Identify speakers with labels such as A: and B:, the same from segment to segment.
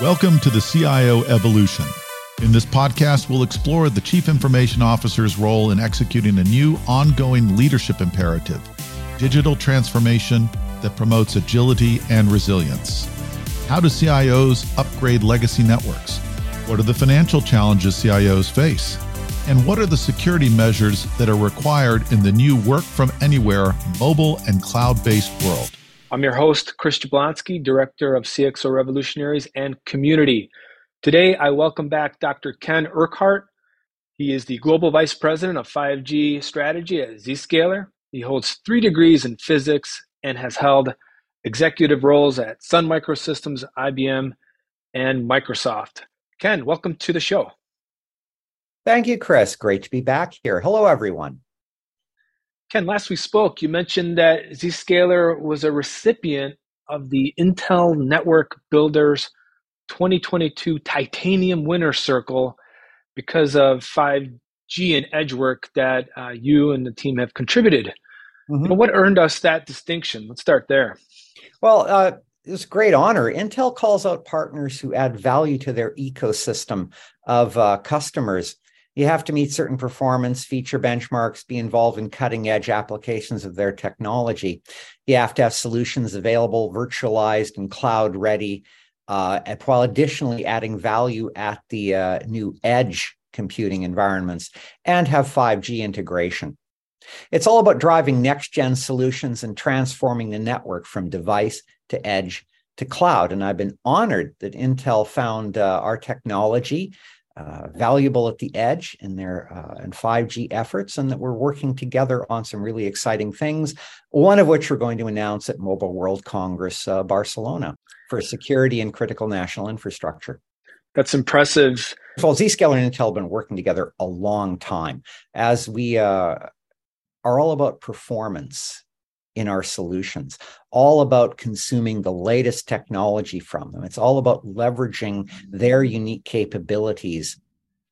A: Welcome to the CIO Evolution. In this podcast, we'll explore the Chief Information Officer's role in executing a new ongoing leadership imperative digital transformation that promotes agility and resilience. How do CIOs upgrade legacy networks? What are the financial challenges CIOs face? And what are the security measures that are required in the new work from anywhere, mobile, and cloud based world?
B: I'm your host, Chris Jablonski, Director of CXO Revolutionaries and Community. Today, I welcome back Dr. Ken Urquhart. He is the Global Vice President of 5G Strategy at Zscaler. He holds three degrees in physics and has held executive roles at Sun Microsystems, IBM, and Microsoft. Ken, welcome to the show.
C: Thank you, Chris. Great to be back here. Hello, everyone.
B: Ken, last we spoke, you mentioned that Zscaler was a recipient of the Intel Network Builders 2022 Titanium Winner Circle because of 5G and edge work that uh, you and the team have contributed. Mm-hmm. what earned us that distinction? Let's start there.
C: Well, uh, it's a great honor. Intel calls out partners who add value to their ecosystem of uh, customers you have to meet certain performance feature benchmarks, be involved in cutting edge applications of their technology. You have to have solutions available, virtualized, and cloud ready, uh, while additionally adding value at the uh, new edge computing environments and have 5G integration. It's all about driving next gen solutions and transforming the network from device to edge to cloud. And I've been honored that Intel found uh, our technology uh, valuable at the edge in their uh, and 5G efforts, and that we're working together on some really exciting things. One of which we're going to announce at Mobile World Congress uh, Barcelona for security and critical national infrastructure.
B: That's impressive.
C: Well, Zscaler and Intel have been working together a long time as we uh, are all about performance in our solutions, all about consuming the latest technology from them. It's all about leveraging their unique capabilities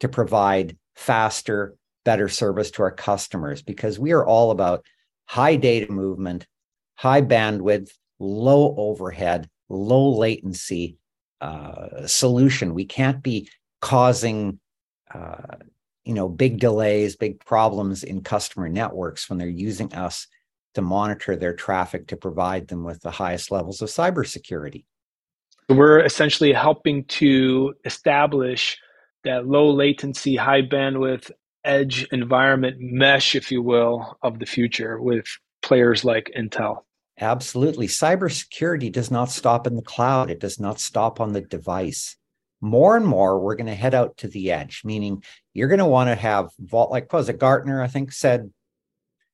C: to provide faster, better service to our customers because we are all about high data movement, high bandwidth, low overhead, low latency uh, solution. We can't be causing uh, you know big delays, big problems in customer networks when they're using us to monitor their traffic to provide them with the highest levels of cybersecurity.
B: We're essentially helping to establish that low latency, high bandwidth edge environment mesh, if you will, of the future with players like Intel.
C: Absolutely. Cybersecurity does not stop in the cloud, it does not stop on the device. More and more, we're going to head out to the edge, meaning you're going to want to have vault like was it Gartner, I think, said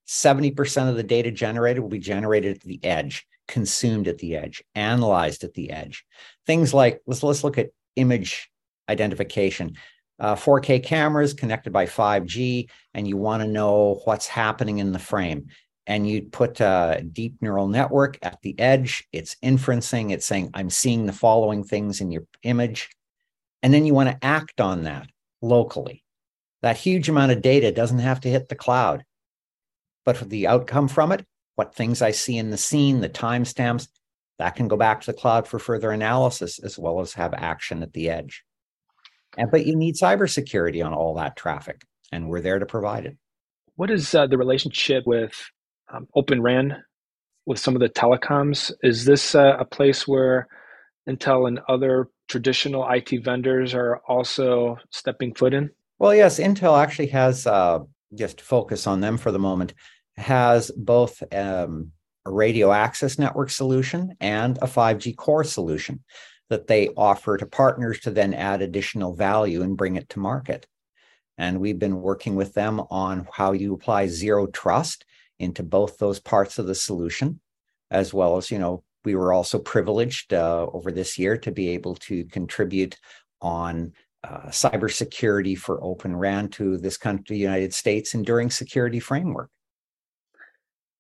C: 70% of the data generated will be generated at the edge, consumed at the edge, analyzed at the edge. Things like let's let's look at image identification. Uh, 4K cameras connected by 5G, and you want to know what's happening in the frame. And you put a deep neural network at the edge. It's inferencing. It's saying, I'm seeing the following things in your image. And then you want to act on that locally. That huge amount of data doesn't have to hit the cloud but for the outcome from it, what things I see in the scene, the timestamps, that can go back to the cloud for further analysis as well as have action at the edge. And, but you need cybersecurity on all that traffic, and we're there to provide it.
B: What is uh, the relationship with um, Open RAN with some of the telecoms? Is this uh, a place where Intel and other traditional IT vendors are also stepping foot in?
C: Well, yes, Intel actually has, uh, just focus on them for the moment, has both um, a radio access network solution and a 5G core solution that they offer to partners to then add additional value and bring it to market. And we've been working with them on how you apply zero trust into both those parts of the solution, as well as, you know, we were also privileged uh, over this year to be able to contribute on uh, cybersecurity for Open RAN to this country, United States, enduring security framework.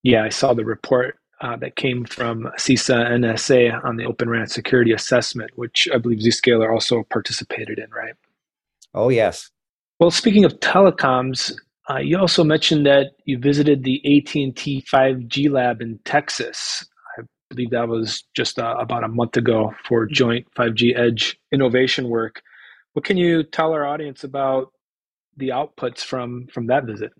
B: Yeah, I saw the report uh, that came from CISA NSA on the Open RAN security assessment, which I believe Zscaler also participated in, right?
C: Oh, yes.
B: Well, speaking of telecoms, uh, you also mentioned that you visited the AT&T 5G lab in Texas. I believe that was just uh, about a month ago for joint 5G Edge innovation work. What can you tell our audience about the outputs from from that visit?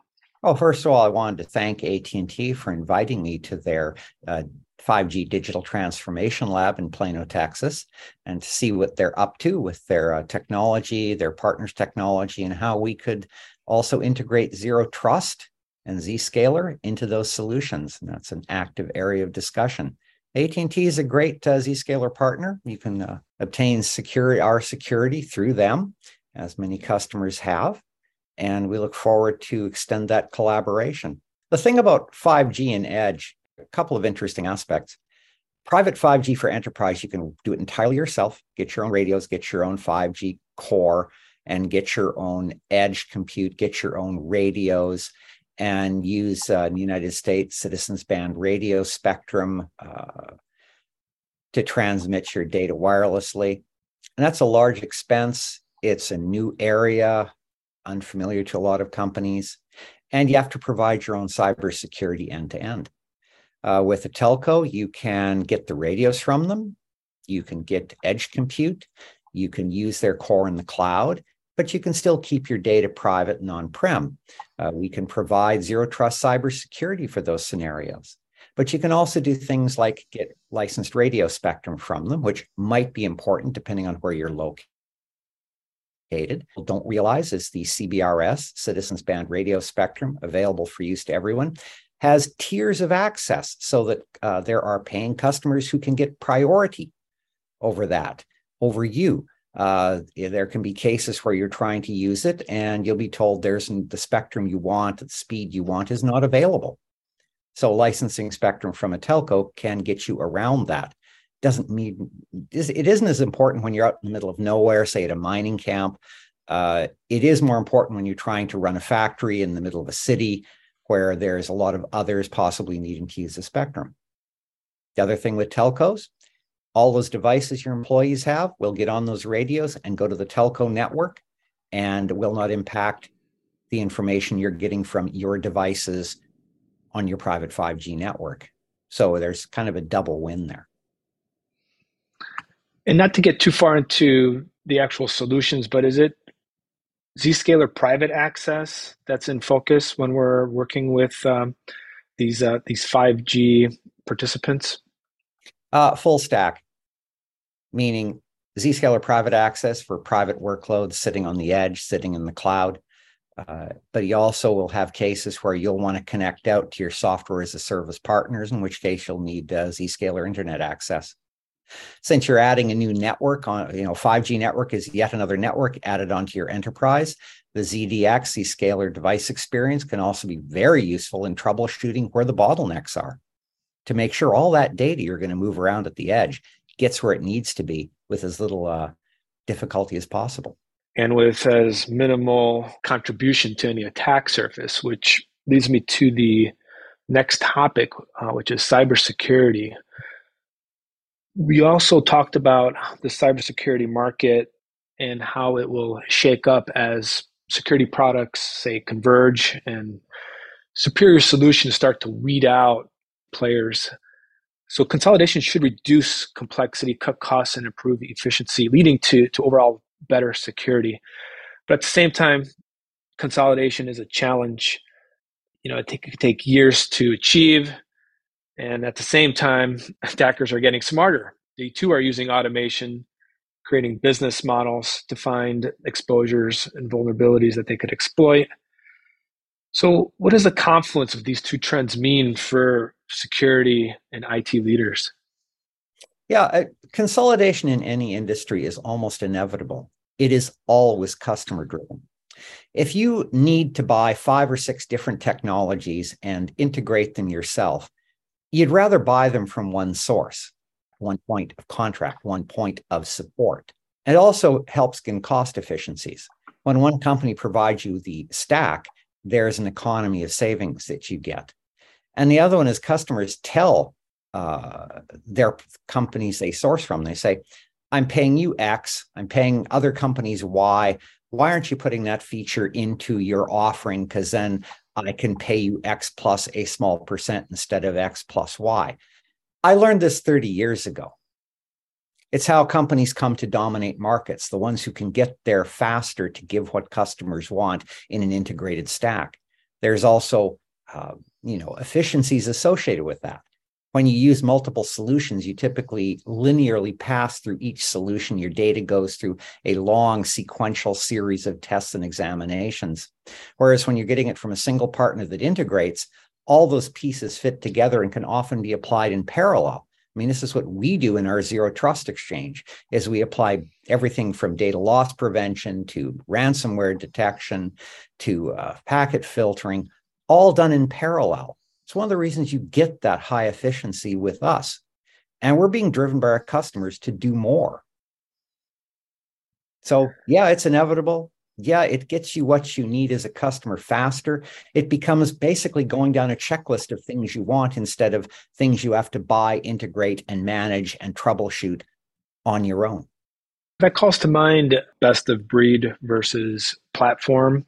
C: Well, first of all, I wanted to thank AT&T for inviting me to their uh, 5G Digital Transformation Lab in Plano, Texas, and to see what they're up to with their uh, technology, their partners' technology, and how we could also integrate Zero Trust and Zscaler into those solutions. And that's an active area of discussion. AT&T is a great uh, Zscaler partner. You can uh, obtain security, our security through them, as many customers have. And we look forward to extend that collaboration. The thing about 5G and Edge, a couple of interesting aspects. Private 5G for enterprise, you can do it entirely yourself, get your own radios, get your own 5G core, and get your own edge compute, get your own radios, and use uh, United States Citizens Band radio spectrum uh, to transmit your data wirelessly. And that's a large expense. It's a new area, unfamiliar to a lot of companies. And you have to provide your own cybersecurity end to end. With a telco, you can get the radios from them. You can get edge compute. You can use their core in the cloud but you can still keep your data private and on prem. Uh, we can provide zero trust cybersecurity for those scenarios. But you can also do things like get licensed radio spectrum from them, which might be important depending on where you're located. Don't realize is the CBRS, Citizens Band Radio Spectrum, available for use to everyone, has tiers of access so that uh, there are paying customers who can get priority over that, over you. Uh, there can be cases where you're trying to use it and you'll be told there's the spectrum you want, the speed you want is not available. So licensing spectrum from a telco can get you around that. Doesn't mean it isn't as important when you're out in the middle of nowhere, say at a mining camp. Uh, it is more important when you're trying to run a factory in the middle of a city where there's a lot of others possibly needing to use the spectrum. The other thing with telcos, all those devices your employees have will get on those radios and go to the telco network and will not impact the information you're getting from your devices on your private 5G network. So there's kind of a double win there.
B: And not to get too far into the actual solutions, but is it Zscaler private access that's in focus when we're working with um, these uh, these 5G participants?
C: Uh, full stack meaning Zscaler private access for private workloads sitting on the edge, sitting in the cloud. Uh, but you also will have cases where you'll want to connect out to your software as a service partners, in which case you'll need uh, Zscaler internet access. Since you're adding a new network on, you know, 5G network is yet another network added onto your enterprise. The ZDX, Zscaler device experience can also be very useful in troubleshooting where the bottlenecks are to make sure all that data you're going to move around at the edge gets where it needs to be with as little uh, difficulty as possible.
B: And with as minimal contribution to any attack surface, which leads me to the next topic, uh, which is cybersecurity. We also talked about the cybersecurity market and how it will shake up as security products, say, converge and superior solutions start to weed out players so consolidation should reduce complexity, cut costs, and improve efficiency, leading to, to overall better security. But at the same time, consolidation is a challenge. You know, it, it can take years to achieve. And at the same time, attackers are getting smarter. They too are using automation, creating business models to find exposures and vulnerabilities that they could exploit. So, what does the confluence of these two trends mean for security and IT leaders?
C: Yeah, uh, consolidation in any industry is almost inevitable. It is always customer driven. If you need to buy five or six different technologies and integrate them yourself, you'd rather buy them from one source, one point of contract, one point of support. It also helps in cost efficiencies. When one company provides you the stack, there's an economy of savings that you get. And the other one is customers tell uh, their companies they source from, they say, I'm paying you X, I'm paying other companies Y. Why aren't you putting that feature into your offering? Because then I can pay you X plus a small percent instead of X plus Y. I learned this 30 years ago. It's how companies come to dominate markets, the ones who can get there faster to give what customers want in an integrated stack. There's also, uh, you know, efficiencies associated with that. When you use multiple solutions, you typically linearly pass through each solution. Your data goes through a long sequential series of tests and examinations. Whereas when you're getting it from a single partner that integrates, all those pieces fit together and can often be applied in parallel. I mean, this is what we do in our zero trust exchange is we apply everything from data loss prevention to ransomware detection to uh, packet filtering, all done in parallel. It's one of the reasons you get that high efficiency with us. And we're being driven by our customers to do more. So, yeah, it's inevitable yeah, it gets you what you need as a customer faster. It becomes basically going down a checklist of things you want instead of things you have to buy, integrate, and manage and troubleshoot on your own.
B: That calls to mind best of breed versus platform.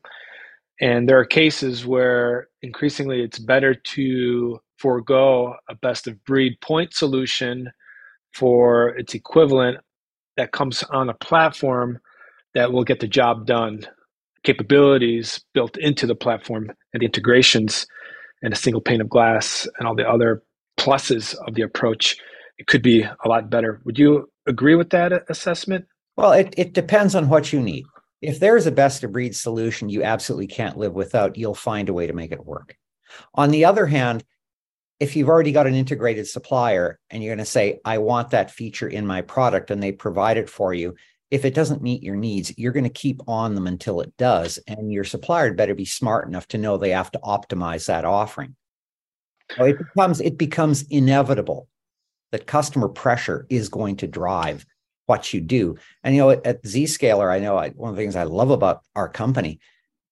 B: And there are cases where increasingly it's better to forego a best of breed point solution for its equivalent that comes on a platform that will get the job done. Capabilities built into the platform and the integrations and a single pane of glass and all the other pluses of the approach, it could be a lot better. Would you agree with that assessment?
C: Well, it, it depends on what you need. If there's a best of breed solution you absolutely can't live without, you'll find a way to make it work. On the other hand, if you've already got an integrated supplier and you're going to say, I want that feature in my product and they provide it for you, if it doesn't meet your needs, you're going to keep on them until it does. And your supplier better be smart enough to know they have to optimize that offering. So it becomes it becomes inevitable that customer pressure is going to drive what you do. And you know, at Zscaler, I know I, one of the things I love about our company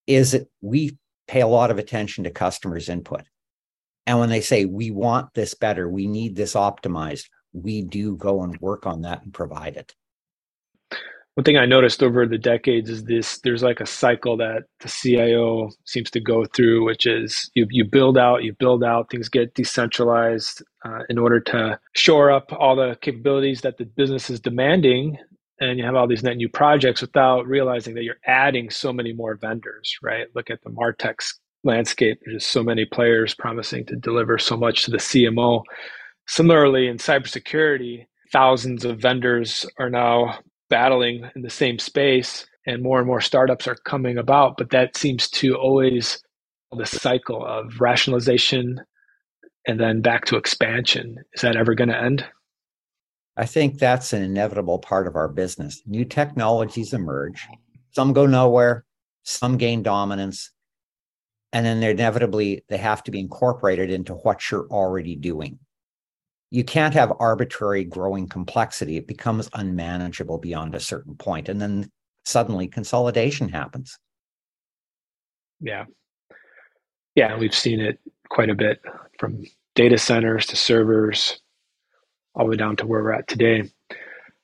C: is that we pay a lot of attention to customers' input. And when they say we want this better, we need this optimized, we do go and work on that and provide it
B: one thing I noticed over the decades is this there's like a cycle that the CIO seems to go through, which is you, you build out, you build out, things get decentralized uh, in order to shore up all the capabilities that the business is demanding. And you have all these net new projects without realizing that you're adding so many more vendors, right? Look at the Martech landscape. There's just so many players promising to deliver so much to the CMO. Similarly, in cybersecurity, thousands of vendors are now battling in the same space and more and more startups are coming about but that seems to always the cycle of rationalization and then back to expansion is that ever going to end
C: i think that's an inevitable part of our business new technologies emerge some go nowhere some gain dominance and then they're inevitably they have to be incorporated into what you're already doing you can't have arbitrary growing complexity. It becomes unmanageable beyond a certain point, and then suddenly consolidation happens.
B: Yeah. Yeah, we've seen it quite a bit from data centers to servers, all the way down to where we're at today.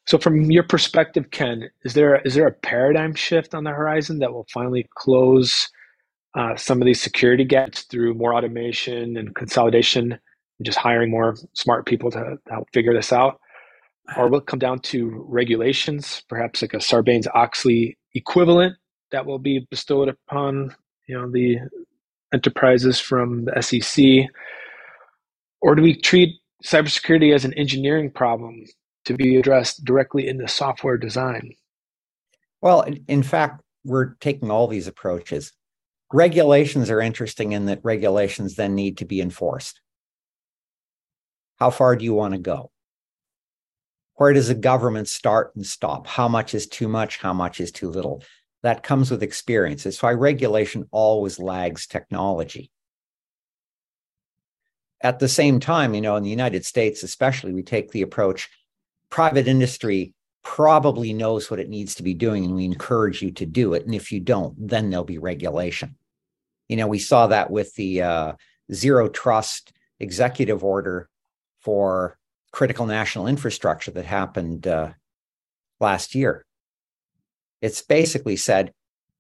B: So, from your perspective, Ken, is there is there a paradigm shift on the horizon that will finally close uh, some of these security gaps through more automation and consolidation and just hiring more smart people to help figure this out? Or will it come down to regulations, perhaps like a Sarbanes Oxley equivalent that will be bestowed upon you know the enterprises from the SEC? Or do we treat cybersecurity as an engineering problem to be addressed directly in the software design?
C: Well, in fact, we're taking all these approaches. Regulations are interesting in that regulations then need to be enforced. How far do you want to go? Where does a government start and stop? How much is too much? How much is too little? That comes with experience. It's why regulation always lags technology. At the same time, you know, in the United States, especially, we take the approach private industry probably knows what it needs to be doing, and we encourage you to do it. And if you don't, then there'll be regulation. You know, we saw that with the uh, zero trust executive order for critical national infrastructure that happened uh, last year. It's basically said,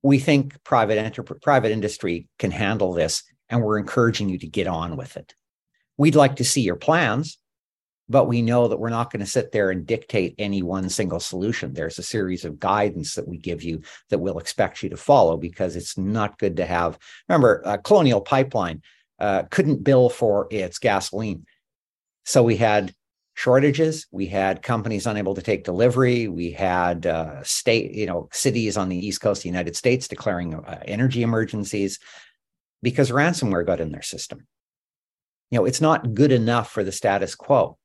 C: we think private enter- private industry can handle this, and we're encouraging you to get on with it. We'd like to see your plans. but we know that we're not going to sit there and dictate any one single solution. There's a series of guidance that we give you that we'll expect you to follow because it's not good to have. Remember, uh, Colonial Pipeline uh, couldn't bill for its gasoline. So we had shortages. We had companies unable to take delivery. We had uh, state, you know, cities on the east coast of the United States declaring uh, energy emergencies because ransomware got in their system. You know, it's not good enough for the status quo.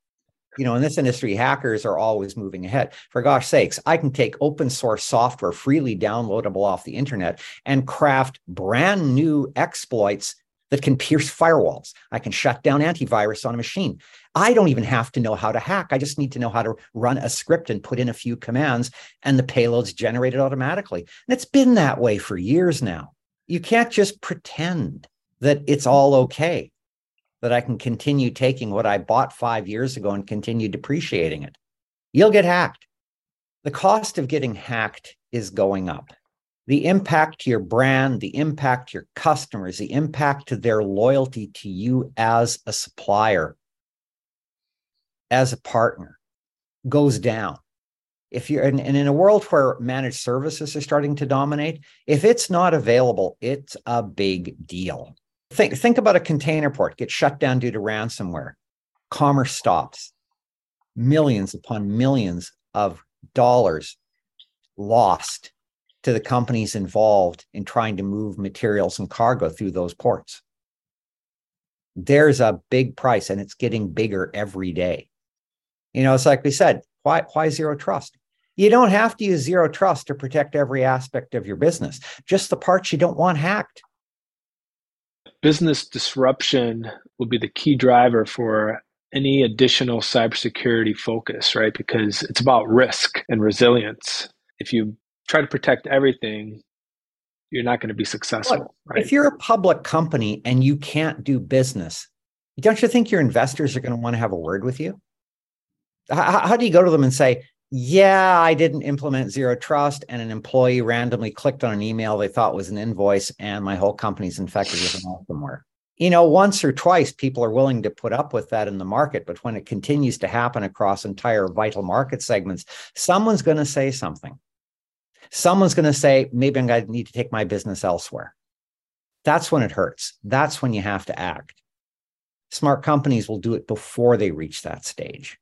C: You know, in this industry, hackers are always moving ahead. For gosh sakes, I can take open source software freely downloadable off the internet and craft brand new exploits that can pierce firewalls. I can shut down antivirus on a machine. I don't even have to know how to hack. I just need to know how to run a script and put in a few commands, and the payload's generated automatically. And it's been that way for years now. You can't just pretend that it's all okay, that I can continue taking what I bought five years ago and continue depreciating it. You'll get hacked. The cost of getting hacked is going up the impact to your brand, the impact to your customers, the impact to their loyalty to you as a supplier, as a partner goes down. If you're and, and in a world where managed services are starting to dominate, if it's not available, it's a big deal. Think, think about a container port get shut down due to ransomware. Commerce stops. Millions upon millions of dollars lost to the companies involved in trying to move materials and cargo through those ports. There's a big price and it's getting bigger every day. You know, it's like we said, why, why zero trust? You don't have to use zero trust to protect every aspect of your business, just the parts you don't want hacked.
B: Business disruption will be the key driver for any additional cybersecurity focus, right? Because it's about risk and resilience. If you try to protect everything, you're not going to be successful. Look, right?
C: If you're a public company and you can't do business, don't you think your investors are going to want to have a word with you? How, how do you go to them and say, yeah, I didn't implement zero trust, and an employee randomly clicked on an email they thought was an invoice, and my whole company's infected with malware? You know, once or twice, people are willing to put up with that in the market, but when it continues to happen across entire vital market segments, someone's going to say something someone's going to say, maybe I'm going to need to take my business elsewhere. That's when it hurts. That's when you have to act. Smart companies will do it before they reach that stage.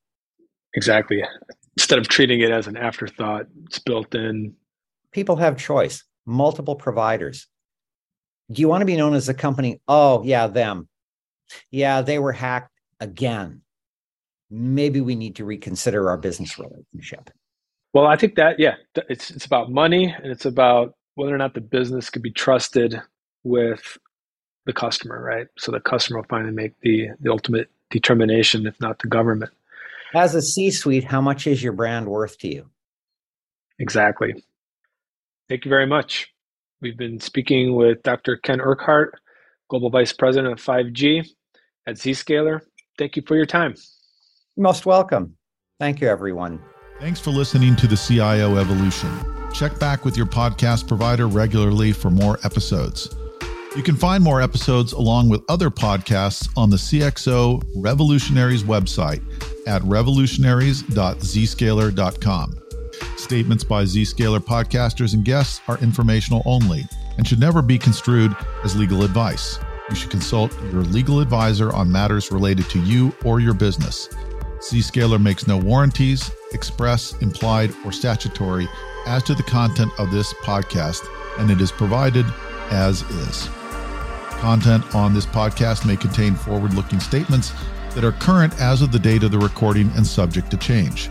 B: Exactly. Instead of treating it as an afterthought, it's built in.
C: People have choice, multiple providers. Do you want to be known as a company? Oh, yeah, them. Yeah, they were hacked again. Maybe we need to reconsider our business relationship.
B: Well, I think that yeah, it's it's about money and it's about whether or not the business could be trusted with the customer, right? So the customer will finally make the the ultimate determination, if not the government.
C: As a C-suite, how much is your brand worth to you?
B: Exactly. Thank you very much. We've been speaking with Dr. Ken Urquhart, Global Vice President of 5G at Zscaler. Thank you for your time.
C: Most welcome. Thank you, everyone.
A: Thanks for listening to the CIO Evolution. Check back with your podcast provider regularly for more episodes. You can find more episodes along with other podcasts on the CXO Revolutionaries website at revolutionaries.zscaler.com. Statements by Zscaler podcasters and guests are informational only and should never be construed as legal advice. You should consult your legal advisor on matters related to you or your business. Zscaler makes no warranties, express, implied, or statutory as to the content of this podcast, and it is provided as is. Content on this podcast may contain forward looking statements that are current as of the date of the recording and subject to change.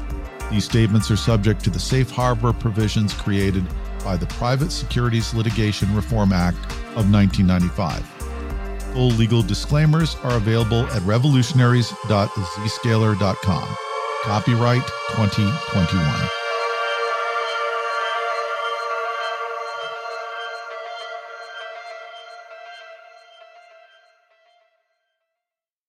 A: These statements are subject to the safe harbor provisions created by the Private Securities Litigation Reform Act of 1995. Full legal disclaimers are available at revolutionaries.zscaler.com. Copyright 2021.